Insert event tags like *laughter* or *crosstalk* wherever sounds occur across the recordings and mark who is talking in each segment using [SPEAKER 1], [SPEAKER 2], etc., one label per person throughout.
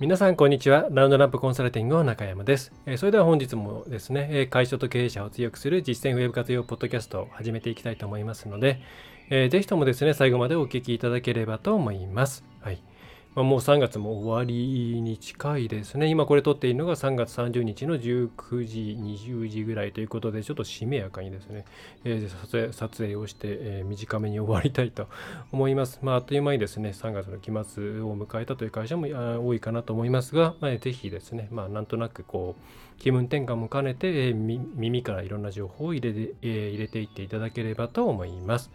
[SPEAKER 1] 皆さんこんにちは。ラウンドランプコンサルティングの中山です。それでは本日もですね会社と経営者を強くする実践ウェブ活用ポッドキャストを始めていきたいと思いますのでぜひともですね最後までお聞きいただければと思います。はい。まあ、もう3月も終わりに近いですね。今これ撮っているのが3月30日の19時、20時ぐらいということで、ちょっとしめやかにですね、えー、撮影をして、えー、短めに終わりたいと思います。まあ、あっという間にですね、3月の期末を迎えたという会社も多いかなと思いますが、まあ、ぜひですね、まあ、なんとなくこう、気分転換も兼ねて、えー、耳からいろんな情報を入れ、えー、入れていっていただければと思います。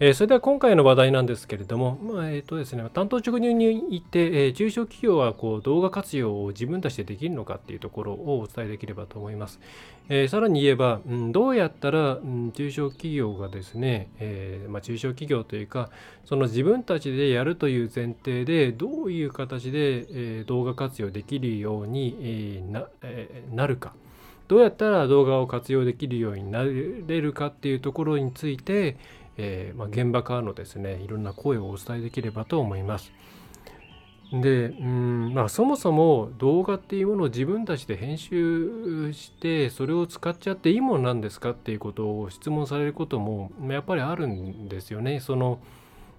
[SPEAKER 1] えー、それでは今回の話題なんですけれども、まあ、えーとですね、担当直入に言って、えー、中小企業はこう動画活用を自分たちでできるのかっていうところをお伝えできればと思います。えー、さらに言えば、うん、どうやったら、うん、中小企業がですね、え、まあ、中小企業というか、その自分たちでやるという前提で、どういう形で、え動画活用できるように、えなえなるか。どうやったら動画を活用できるようになれるかっていうところについて、えー、まあ、現場からのですねいろんな声をお伝えできればと思います。でうんまあ、そもそも動画っていうものを自分たちで編集してそれを使っちゃっていいものなんですかっていうことを質問されることもやっぱりあるんですよね。その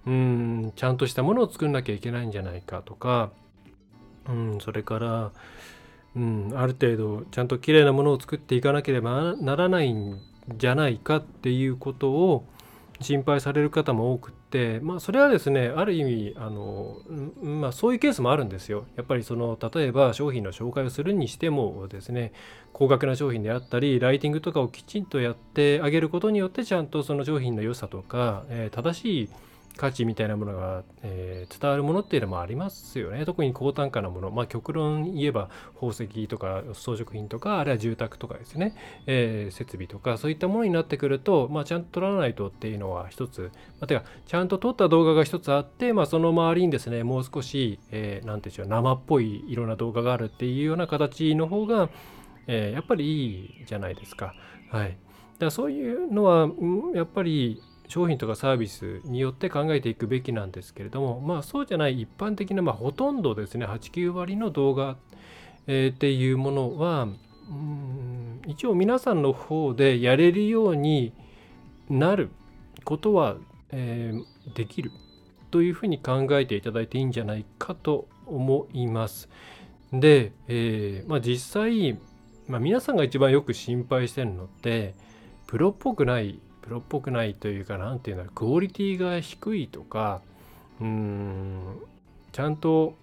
[SPEAKER 1] うんちゃんとしたものを作んなきゃいけないんじゃないかとかうんそれからうんある程度ちゃんと綺麗なものを作っていかなければならないんじゃないかっていうことを心配される方も多くって、まあ、それはですねある意味あの、まあ、そういうケースもあるんですよ。やっぱりその例えば商品の紹介をするにしてもですね高額な商品であったりライティングとかをきちんとやってあげることによってちゃんとその商品の良さとか、えー、正しい価値みたいなものが、えー、伝わるものっていうのもありますよね。特に高単価なもの。まあ極論言えば宝石とか装飾品とか、あるいは住宅とかですね、えー、設備とかそういったものになってくると、まあちゃんと撮らないとっていうのは一つ、まあ、てかちゃんと撮った動画が一つあって、まあその周りにですね、もう少し、えー、なんていうんでしょう、生っぽいいろんな動画があるっていうような形の方が、えー、やっぱりいいじゃないですか。はい。だからそういうのは、やっぱり商品とかサービスによって考えていくべきなんですけれども、まあ、そうじゃない一般的な、まあ、ほとんどですね89割の動画、えー、っていうものは一応皆さんの方でやれるようになることは、えー、できるというふうに考えていただいていいんじゃないかと思います。で、えーまあ、実際、まあ、皆さんが一番よく心配してるのってプロっぽくないプロっぽくないというか何て言うんだろうクオリティが低いとかうーんちゃんと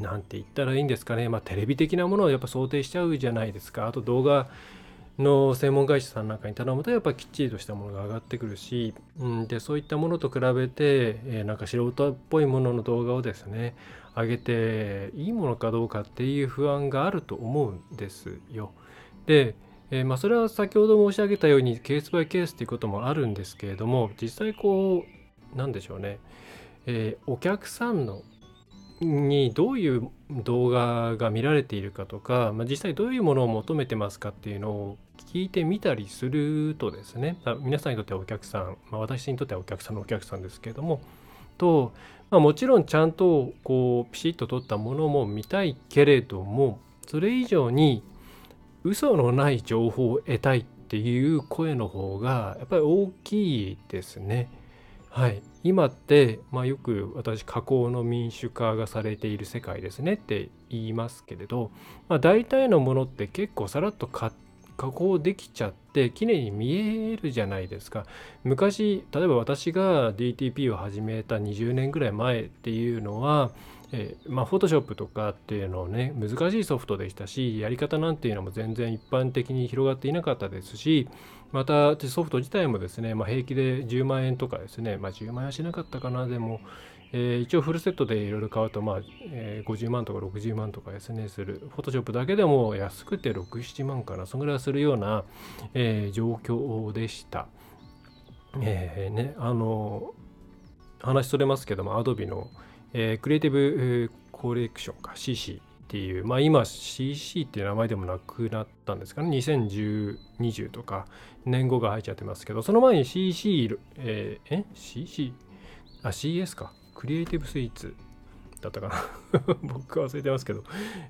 [SPEAKER 1] 何て言ったらいいんですかねまあテレビ的なものをやっぱ想定しちゃうじゃないですかあと動画の専門会社さんなんかに頼むとやっぱきっちりとしたものが上がってくるし、うん、でそういったものと比べて、えー、なんか素人っぽいものの動画をですね上げていいものかどうかっていう不安があると思うんですよ。でえー、まあ、それは先ほど申し上げたようにケースバイケースということもあるんですけれども実際こうなんでしょうね、えー、お客さんのにどういう動画が見られているかとか、まあ、実際どういうものを求めてますかっていうのを聞いてみたりするとですね皆さんにとってはお客さん、まあ、私にとってはお客さんのお客さんですけれどもと、まあ、もちろんちゃんとこうピシッと撮ったものも見たいけれどもそれ以上に嘘のない情報を得たいっていう声の方がやっぱり大きいですね。はい、今って、まあ、よく私加工の民主化がされている世界ですねって言いますけれど、まあ、大体のものって結構さらっと加工できちゃって綺麗に見えるじゃないですか昔例えば私が DTP を始めた20年ぐらい前っていうのはえー、まあ、フォトショップとかっていうのをね、難しいソフトでしたし、やり方なんていうのも全然一般的に広がっていなかったですし、またソフト自体もですね、まあ、平気で10万円とかですね、まあ、10万円はしなかったかな、でも、えー、一応フルセットでいろいろ買うと、まあえー、50万とか60万とかですねするフォトショップだけでも安くて67万かなそのぐらいするような、えー、状況でした。えーね、あの話それますけども Adobe の、えー、クリエイティブコレクションか CC っていう、まあ、今 CC っていう名前でもなくなったんですかね2010、20とか年号が入っちゃってますけどその前に CC、えー、え ?CC? あ CS かクリエイティブスイーツだったかな *laughs* 僕は忘れてますけど、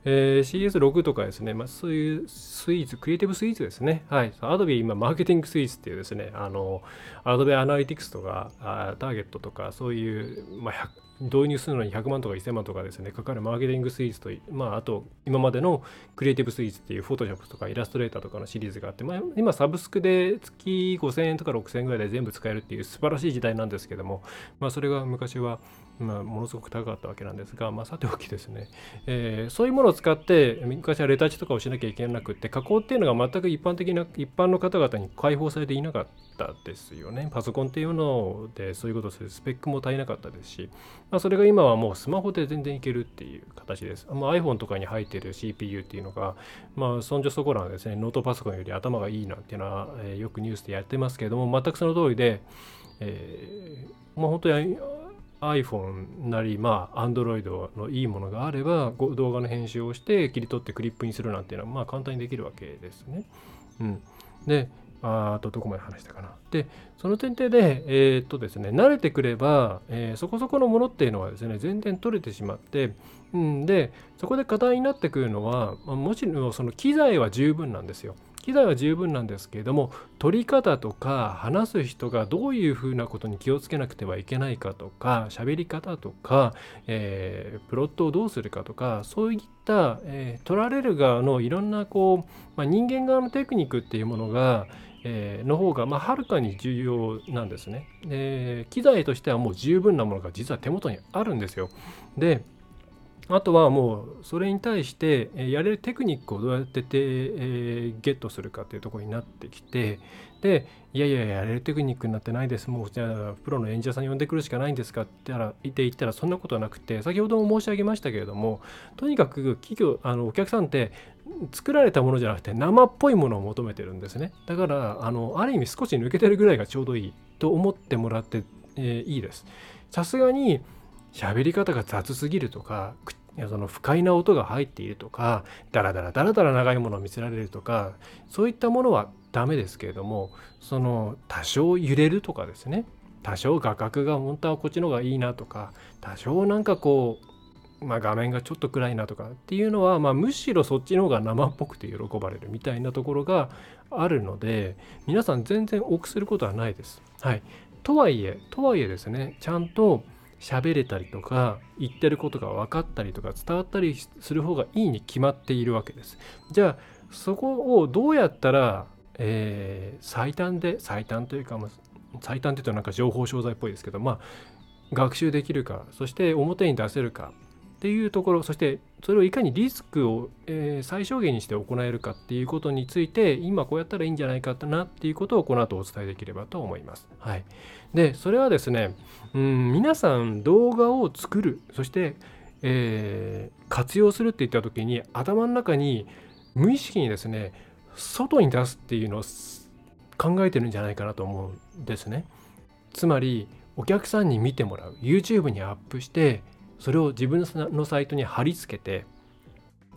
[SPEAKER 1] えー、CS6 とかですね、まあ、そういうスイーツ、クリエイティブスイーツですね。はい。Adobe 今、マーケティングスイーツっていうですね、あの、Adobe アナリティクスとか、あターゲットとか、そういう、まあ、導入するのに100万とか1000万とかですね、かかるマーケティングスイーツと、まあ、あと、今までのクリエイティブスイーツっていう、フォトショップとかイラストレーターとかのシリーズがあって、まあ、今、サブスクで月5000円とか6000円ぐらいで全部使えるっていう素晴らしい時代なんですけども、まあ、それが昔は、まあ、ものすごく高かったわけなんですが、まあ、さておきですね、えー、そういうものを使って、昔はレタッチとかをしなきゃいけなくって、加工っていうのが全く一般的な、一般の方々に開放されていなかったですよね。パソコンっていうので、そういうことをするスペックも足りなかったですし、まあ、それが今はもうスマホで全然いけるっていう形です。まあ、iPhone とかに入ってる CPU っていうのが、まあ、そんじょそこらですね、ノートパソコンより頭がいいなんていうのは、えー、よくニュースでやってますけれども、全くその通りで、えー、まあ、本当に iPhone なり、まあ、Android のいいものがあれば、動画の編集をして切り取ってクリップにするなんていうのは、まあ、簡単にできるわけですね。うん。で、ああとどこまで話したかな。で、その前提で、えー、っとですね、慣れてくれば、えー、そこそこのものっていうのはですね、全然取れてしまって、うん、で、そこで課題になってくるのは、もちろんその機材は十分なんですよ。機材は十分なんですけれども取り方とか話す人がどういうふうなことに気をつけなくてはいけないかとか喋り方とか、えー、プロットをどうするかとかそういった、えー、取られる側のいろんなこう、まあ、人間側のテクニックっていうものがえ、の方が、ま、はるかに重要なんですね。で機材としてはもう十分なものが実は手元にあるんですよ。であとはもうそれに対してやれるテクニックをどうやってて、え、ゲットするかっていうところになってきてでいやいややれるテクニックになってないです。もうじゃあプロの演者さん呼んでくるしかないんですかって言ったらそんなことはなくて先ほども申し上げましたけれどもとにかく企業あのお客さんって作られたものじゃなくて生っぽいものを求めてるんですね。だからあのある意味少し抜けてるぐらいがちょうどいいと思ってもらって、えー、いいです。さすがに喋り方が雑すぎるとかいやその不快な音が入っているとかダラダラダラダラ長いものを見せられるとかそういったものはダメですけれどもその多少揺れるとかですね多少画角が本当はこっちの方がいいなとか多少なんかこう、まあ、画面がちょっと暗いなとかっていうのは、まあ、むしろそっちの方が生っぽくて喜ばれるみたいなところがあるので皆さん全然臆することはないです。はい、とはいえとはいえですねちゃんと喋れたりとか言ってることが分かったりとか伝わったりする方がいいに決まっているわけです。じゃあそこをどうやったら、えー、最短で最短というか、ま、最短って言うとなんか情報商材っぽいですけどまあ学習できるかそして表に出せるかっていうところそしてそれをいかにリスクを、えー、最小限にして行えるかっていうことについて今こうやったらいいんじゃないかなっていうことをこの後お伝えできればと思います。はい、でそれはですねうん皆さん動画を作るそして、えー、活用するって言った時に頭の中に無意識にですね外に出すっていうのを考えてるんじゃないかなと思うんですね。つまりお客さんに見てもらう YouTube にアップしてそれを自分のサイトに貼り付けて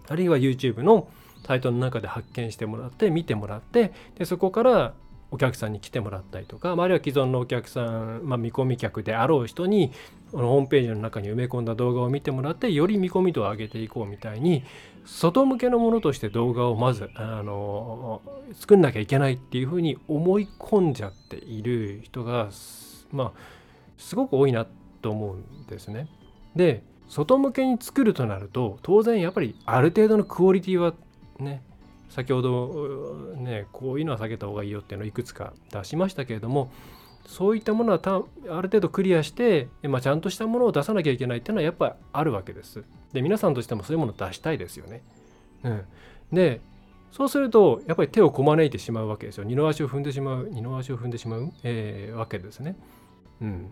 [SPEAKER 1] あるいは YouTube のサイトの中で発見してもらって見てもらってでそこからお客さんに来てもらったりとか、あ、るいは既存のお客さん、まあ、見込み客であろう人にホームページの中に埋め込んだ動画を見てもらってより見込み度を上げていこうみたいに外向けのものとして動画をまずあの作んなきゃいけないっていうふうに思い込んじゃっている人がまあすごく多いなと思うんですね。で外向けに作るとなると当然やっぱりある程度のクオリティはね先ほどねこういうのは避けた方がいいよっていうのをいくつか出しましたけれどもそういったものはたある程度クリアして、まあ、ちゃんとしたものを出さなきゃいけないっていうのはやっぱりあるわけです。で皆さんとしてもそういうものを出したいですよね。うん、でそうするとやっぱり手をこまねいてしまうわけですよ。二の足を踏んでしまう二の足を踏んでしまう、えー、わけですね。うん、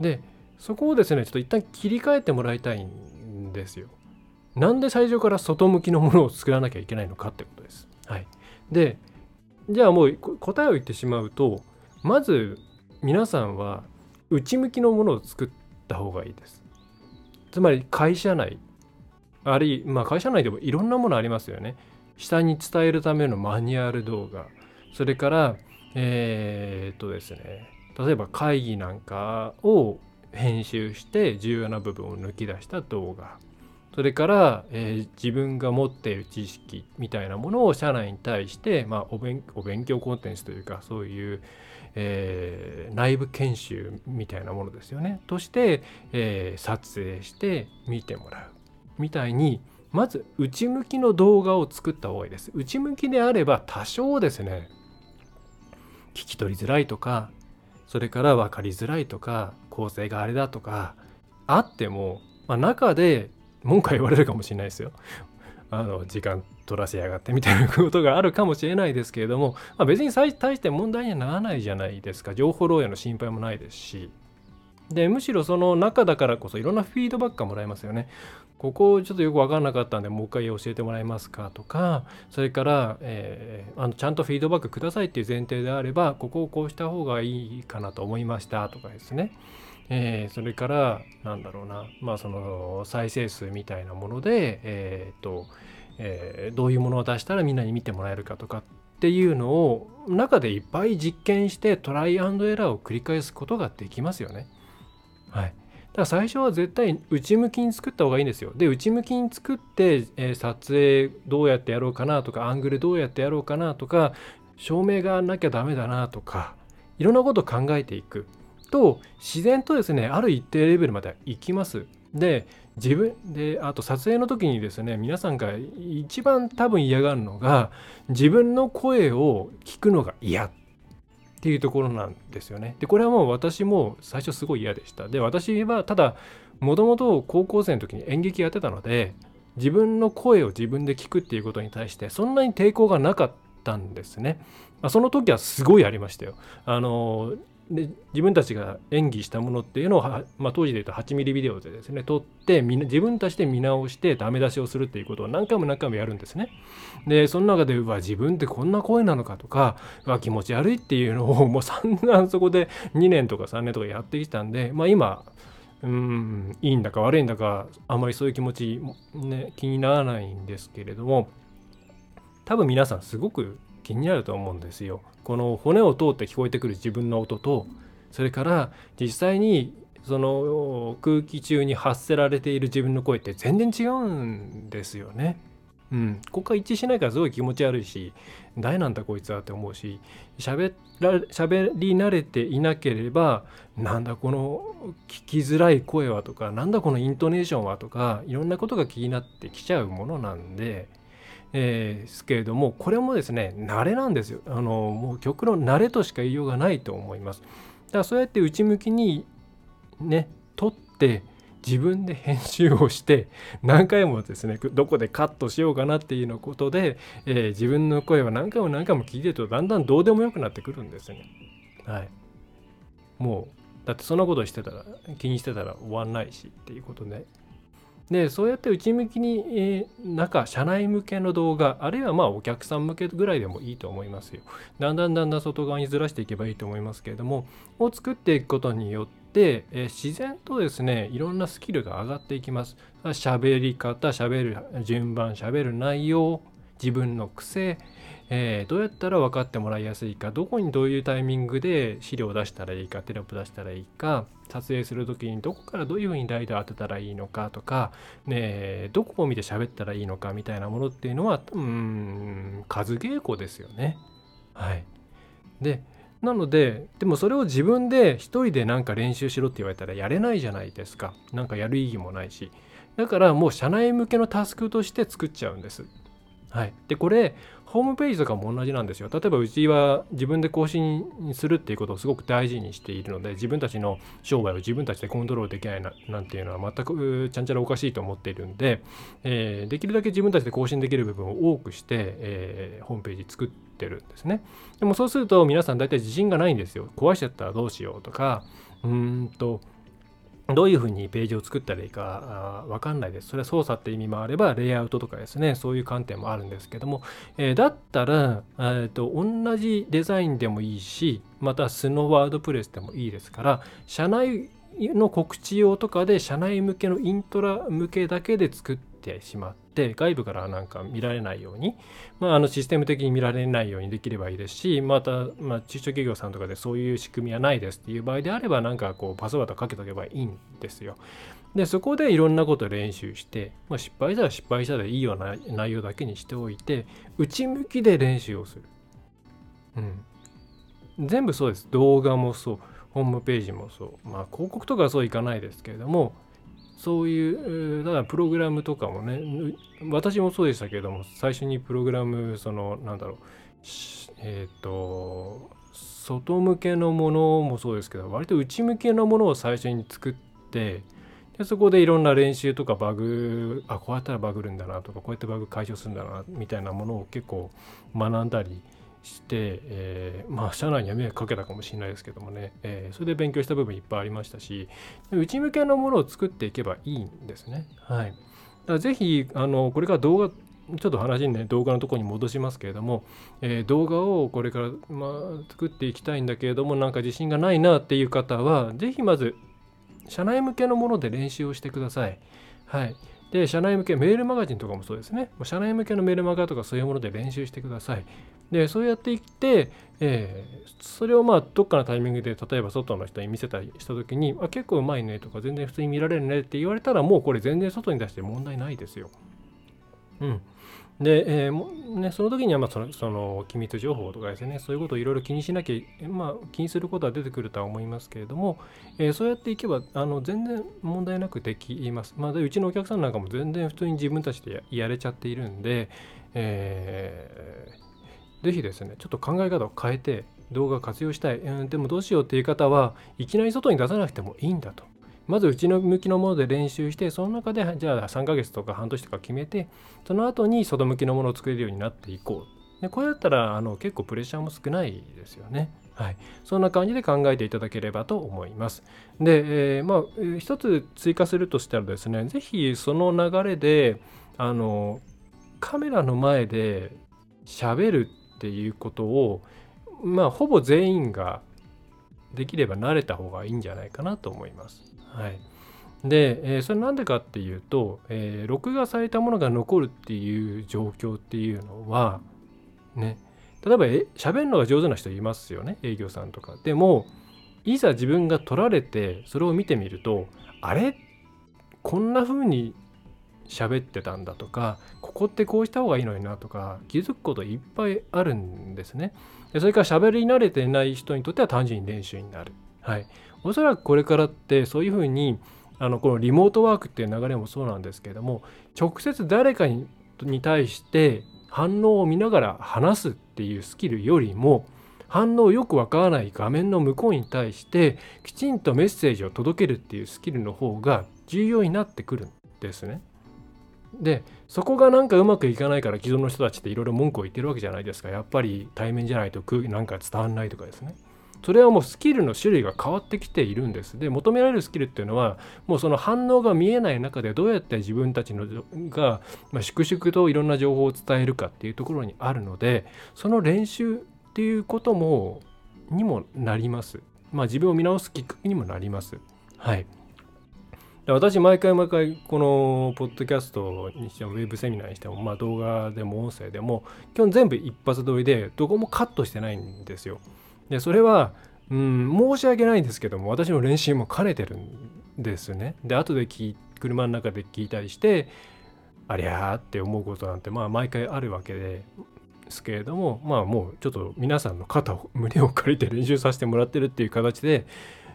[SPEAKER 1] でそこをですねちょっと一旦切り替えてもらいたいんですよ。なんで最初から外向きのものを作らなきゃいけないのかってことです。はい、でじゃあもう答えを言ってしまうとまず皆さんは内向きのものを作った方がいいです。つまり会社内あるいまあ会社内でもいろんなものありますよね。下に伝えるためのマニュアル動画それからえー、っとですね例えば会議なんかを編集して重要な部分を抜き出した動画。それから、えー、自分が持っている知識みたいなものを社内に対して、まあ、お勉お勉強コンテンツというかそういう、えー、内部研修みたいなものですよね。として、えー、撮影して見てもらう。みたいにまず内向きの動画を作った方がいいです。内向きであれば多少ですね。聞き取りづらいとかそれから分かりづらいとか構成があれだとかあっても、まあ、中で文句は言われるかもしれないですよ。*laughs* あの時間取らせやがってみたいなことがあるかもしれないですけれども、まあ、別に大して問題にはならないじゃないですか情報漏洩の心配もないですしでむしろその中だからこそいろんなフィードバックがもらえますよね。ここちょっとよく分かんなかったんでもう一回教えてもらえますかとかそれから、えー、あのちゃんとフィードバックくださいっていう前提であればここをこうした方がいいかなと思いましたとかですね、えー、それからなんだろうなまあその再生数みたいなものでえっ、と、えー、どういうものを出したらみんなに見てもらえるかとかっていうのを中でいっぱい実験してトライアンドエラーを繰り返すことができますよね。はい。だから最初は絶対内向きに作った方がいいんですよ。で内向きに作って、えー、撮影どうやってやろうかなとかアングルどうやってやろうかなとか照明がなきゃダメだなとかいろんなことを考えていくと自然とですねある一定レベルまで行きます。で自分であと撮影の時にですね皆さんが一番多分嫌がるのが自分の声を聞くのが嫌っていうところなんですよね。でこれはもう私も最初すごい嫌でした。で私はただもともと高校生の時に演劇やってたので自分の声を自分で聞くっていうことに対してそんなに抵抗がなかったんですね。まあ、その時はすごいありましたよ。あので自分たちが演技したものっていうのを、まあ、当時で言うと8ミリビデオでですね撮って自分たちで見直してダメ出しをするっていうことを何回も何回もやるんですね。でその中でうわ自分ってこんな声なのかとかうわ気持ち悪いっていうのをもう散々そこで2年とか3年とかやってきたんで、まあ、今うんいいんだか悪いんだかあんまりそういう気持ち、ね、気にならないんですけれども多分皆さんすごく気になると思うんですよ。この骨を通って聞こえてくる自分の音とそれから実際にその空気中に発せられている自分の声って全然違うんですよね。うん、ここが一致しないからすごい気持ち悪いし誰なんだこいつはって思うし喋ら喋り慣れていなければなんだこの聞きづらい声はとかなんだこのイントネーションはとかいろんなことが気になってきちゃうものなんでえー、ですけれどもこれもですね慣れなんですよ。あのもう極論慣れとしか言いようがないと思います。だからそうやって内向きにね撮って自分で編集をして何回もですねどこでカットしようかなっていうのことで、えー、自分の声は何回も何回も聞いてるとだんだんどうでもよくなってくるんですね。はい。もうだってそんなことしてたら気にしてたら終わんないしっていうことででそうやって内向きに、えー、中社内向けの動画あるいはまあお客さん向けぐらいでもいいと思いますよ。だんだんだんだん外側にずらしていけばいいと思いますけれどもを作っていくことによって、えー、自然とですねいろんなスキルが上がっていきます。喋り方喋る順番喋る内容自分の癖えー、どうやったら分かってもらいやすいかどこにどういうタイミングで資料を出したらいいかテロップ出したらいいか撮影する時にどこからどういうふうにライト当てたらいいのかとか、ね、どこを見て喋ったらいいのかみたいなものっていうのはうん数稽古ですよね。はい、でなのででもそれを自分で一人でなんか練習しろって言われたらやれないじゃないですか。なんかやる意義もないし。だからもう社内向けのタスクとして作っちゃうんです。はい、でこれホームページとかも同じなんですよ。例えばうちは自分で更新するっていうことをすごく大事にしているので自分たちの商売を自分たちでコントロールできないななんていうのは全くちゃんちゃらおかしいと思っているんで、えー、できるだけ自分たちで更新できる部分を多くして、えー、ホームページ作ってるんですね。でもそうすると皆さん大体自信がないんですよ。壊しちゃったらどうしようとかうーんとどういうふうにページを作ったらいいかわかんないです。それは操作って意味もあれば、レイアウトとかですね、そういう観点もあるんですけども、えー、だったら、えーと、同じデザインでもいいし、またスノーワードプレスでもいいですから、社内の告知用とかで社内向けのイントラ向けだけで作ってしまって外部からなんか見られないように、まあ、あのシステム的に見られないようにできればいいですしまた、まあ、中小企業さんとかでそういう仕組みはないですっていう場合であればなんかこうパスワードかけとけばいいんですよ。でそこでいろんなこと練習して、まあ、失敗したら失敗したでいいような内容だけにしておいて内向きで練習をする。うん、全部そうです。動画もそう。ホームページもそう。まあ広告とかはそういかないですけれども、そういうた、だプログラムとかもね、私もそうでしたけれども、最初にプログラム、その、なんだろう、えっ、ー、と、外向けのものもそうですけど、割と内向けのものを最初に作って、でそこでいろんな練習とかバグあこうやったらバグるんだなとかこうやってバグ解消するんだなみたいなものを結構学んだりして、えー、まあ社内には迷惑かけたかもしれないですけどもね、えー、それで勉強した部分いっぱいありましたし内向けのものを作っていけばいいんですね。はい、だからぜひあのこれから動画ちょっと話にね動画のところに戻しますけれども、えー、動画をこれから、まあ、作っていきたいんだけれどもなんか自信がないなっていう方はぜひまず社内向けのもので練習をしてください。はい。で、社内向け、メールマガジンとかもそうですね。社内向けのメールマガとかそういうもので練習してください。でそうやっていって、えー、それをまあどっかのタイミングで例えば外の人に見せたりした時にあ結構うまいねとか全然普通に見られるねって言われたらもうこれ全然外に出して問題ないですよ。うん。で、えーね、その時にはまあそのその機密情報とかですねそういうことをいろいろ気にしなきゃ、まあ、気にすることは出てくるとは思いますけれども、えー、そうやっていけばあの全然問題なくできます。まあ、でうちのお客さんなんかも全然普通に自分たちでやれちゃっているんで、えーぜひですね、ちょっと考え方を変えて動画活用したい、うん、でもどうしようっていう方はいきなり外に出さなくてもいいんだと。まず内の向きのもので練習して、その中でじゃあ3ヶ月とか半年とか決めて、その後に外向きのものを作れるようになっていこう。でこれだったらあの結構プレッシャーも少ないですよね。はい、そんな感じで考えていただければと思います。で、えー、まあ、一つ追加するとしたらですね、是非その流れで、あの、カメラの前で喋るっていうことをまあほぼ全員ができれば慣れた方がいいんじゃないかなと思います。はい、で、えー、それなんでかっていうと、えー、録画されたものが残るっていう状況っていうのはね例えばえ喋るのが上手な人いますよね営業さんとか。でもいざ自分が撮られてそれを見てみるとあれ？こんな風に喋ってたんだとかここってこうした方がいいのになとか気づくこといっぱいあるんですね。でそれから喋り慣れてない人にとっては単純に練習になる。はい。おそらくこれからってそういうふうにあのこのリモートワークっていう流れもそうなんですけれども直接誰かにに対して反応を見ながら話すっていうスキルよりも反応よくわからない画面の向こうに対してきちんとメッセージを届けるっていうスキルの方が重要になってくるんですね。でそこがなんかうまくいかないから既存の人たちっていろいろ文句を言ってるわけじゃないですか。やっぱり対面じゃないとなんか伝わんないとかですね。それはもうスキルの種類が変わってきているんです。で求められるスキルっていうのはもうその反応が見えない中でどうやって自分たちのが、まあ、粛々といろんな情報を伝えるかっていうところにあるのでその練習っていうこともにもなります。まあ自分を見直すきっかけにもなります。はい。私毎回毎回このポッドキャストにしてもウェブセミナーにしてもまあ動画でも音声でも基本全部一発撮りでどこもカットしてないんですよ。でそれはうん申し訳ないんですけども私の練習も兼ねてるんですね。で後で聞車の中で聞いたりしてありゃーって思うことなんてまあ毎回あるわけですけれどもまあもうちょっと皆さんの肩を胸を借りて練習させてもらってるっていう形で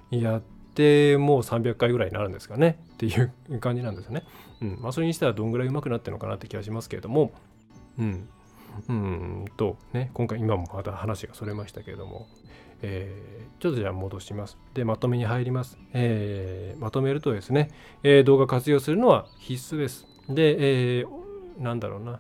[SPEAKER 1] やっててもう300回ぐらいになるんですかねっていう感じなんですよね。*laughs* うんまあ、それにしてはどんぐらい上手くなってるのかなって気がしますけれども、うん、うんとね、今回今もまた話がそれましたけれども、えー、ちょっとじゃあ戻します。で、まとめに入ります。えー、まとめるとですね、えー、動画活用するのは必須です。で、えー、なんだろうな、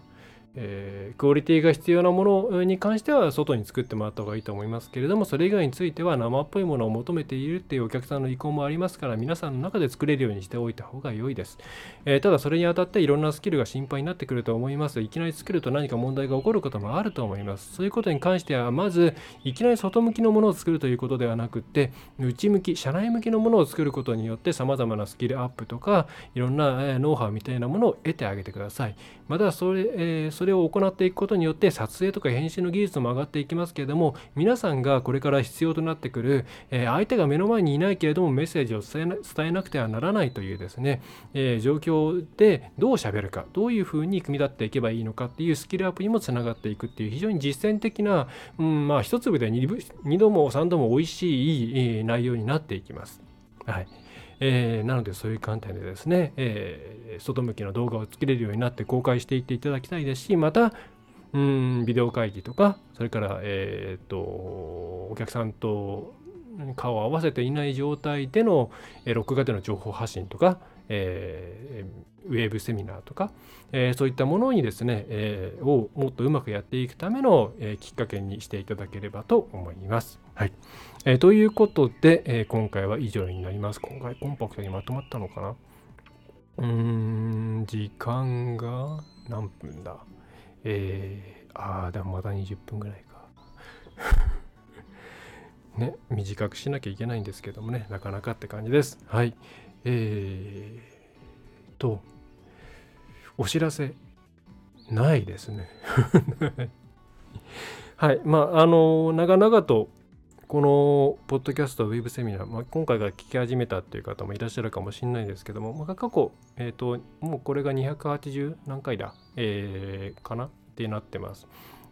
[SPEAKER 1] えー、クオリティが必要なものに関しては外に作ってもらった方がいいと思いますけれどもそれ以外については生っぽいものを求めているっていうお客さんの意向もありますから皆さんの中で作れるようにしておいた方が良いです、えー、ただそれにあたっていろんなスキルが心配になってくると思います。いきなり作ると何か問題が起こることもあると思います。そういうことに関してはまずいきなり外向きのものを作るということではなくって内向き社内向きのものを作ることによって様々なスキルアップとかいろんなノウハウみたいなものを得てあげてください。またそれ,、えー、それを行っていくことによって撮影とか編集の技術も上がっていきますけれども皆さんがこれから必要となってくる、え、相手が目の前にいないけれどもメッセージを伝えなくてはならないというですね、え、状況でどう喋るかどういうふうに組み立っていけばいいのかっていうスキルアップにもつながっていくっていう非常に実践的な、うん、まあ一粒で 2, 2度も3度も美味しい内容になっていきます。はいえー、なのでそういう観点でですね、えー、外向きの動画を作れるようになって公開していっていただきたいですしまたうんビデオ会議とかそれから、えー、っとお客さんと顔を合わせていない状態での、えー、録画での情報発信とか、えー、ウェブセミナーとか、えー、そういったものにですね、えー、をもっとうまくやっていくための、えー、きっかけにしていただければと思います。はい。えー、ということで、えー、今回は以上になります。今回コンパクトにまとまったのかな？うーん、時間が何分だ？えー、ああ、でもまだ20分ぐらいか。*laughs* ね、短くしなきゃいけないんですけどもね、なかなかって感じです。はい。えー、と、お知らせ、ないですね。*laughs* はい。まあ、あの、長々とこのポッドキャストウェブセミナー、まあ、今回が聞き始めたっていう方もいらっしゃるかもしれないですけども、まあ、過去、え、ー、と、もうこれが280何回だ、えー、かな？ってなってます。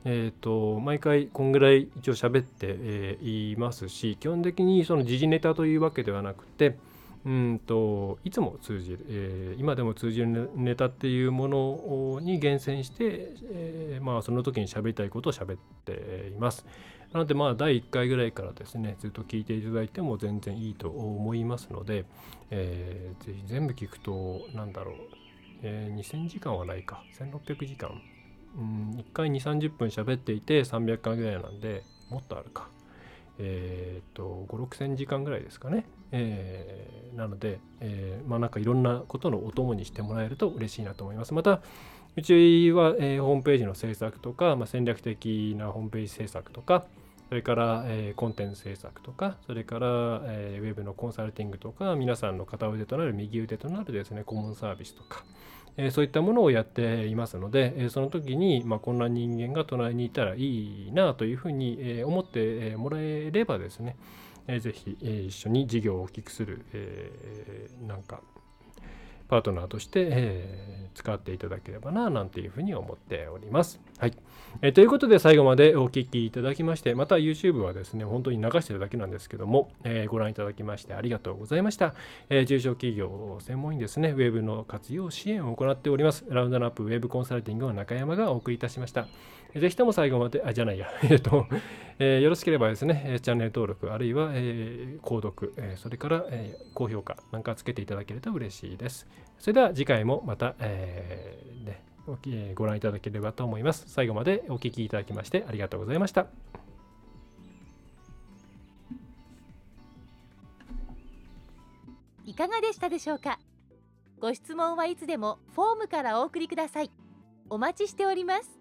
[SPEAKER 1] え、ー、と、毎回こんぐらい一応喋って、えー、いますし、基本的にその時事ネタというわけではなくて、うんといつも通じる、えー、今でも通じるネタっていうものに厳選して、えー、まあ、その時に喋りたいことを喋っています。なのでまあ第1回ぐらいからですねずっと聞いていただいても全然いいと思いますので、えー、ぜひ全部聞くと何だろう、えー、2000時間はないか。1600時間、うん、1回2 3 0分喋っていて300回ぐらいなんでもっとあるか。えっ、と5 6千時間ぐらいですかね、えー、なので、えー、まあなんかいろんなことのお供にしてもらえると嬉しいなと思います。またうちは、えー、ホームページの制作とか、まあ、戦略的なホームページ制作とか、それから、えー、コンテンツ制作とか、それから、えー、ウェブのコンサルティングとか、皆さんの片腕となる右腕となるですね、コモンサービスとか、えー、そういったものをやっていますので、え、その時に、まあ、こんな人間が隣にいたらいいなというふうに、え、思ってもらえればですね、えー、ぜひ、え、一緒に事業を大きくする、え、なんか、パートナーとして、えー、使っていただければな、なんていうふうに思っております。はい。えー、ということで、最後までお聴きいただきまして、また YouTube はですね、本当に流してるだけなんですけども、えー、ご覧いただきましてありがとうございました。えー、中小企業を専門にですね、ウェブの活用支援を行っております。ラウンドナップウェブコンサルティングの中山がお送りいたしました。ぜひとも最後まで、あ、じゃないや、*laughs* えっと、えー、よろしければですね、チャンネル登録、あるいは、えー、購読、えー、それから、えー、高評価なんかつけていただけると嬉しいです。それでは次回もまた、えーね、ご覧いただければと思います。最後までお聴きいただきましてありがとうございました。
[SPEAKER 2] いかがでしたでしょうか？ご質問はいつでもフォームからお送りください。お待ちしております。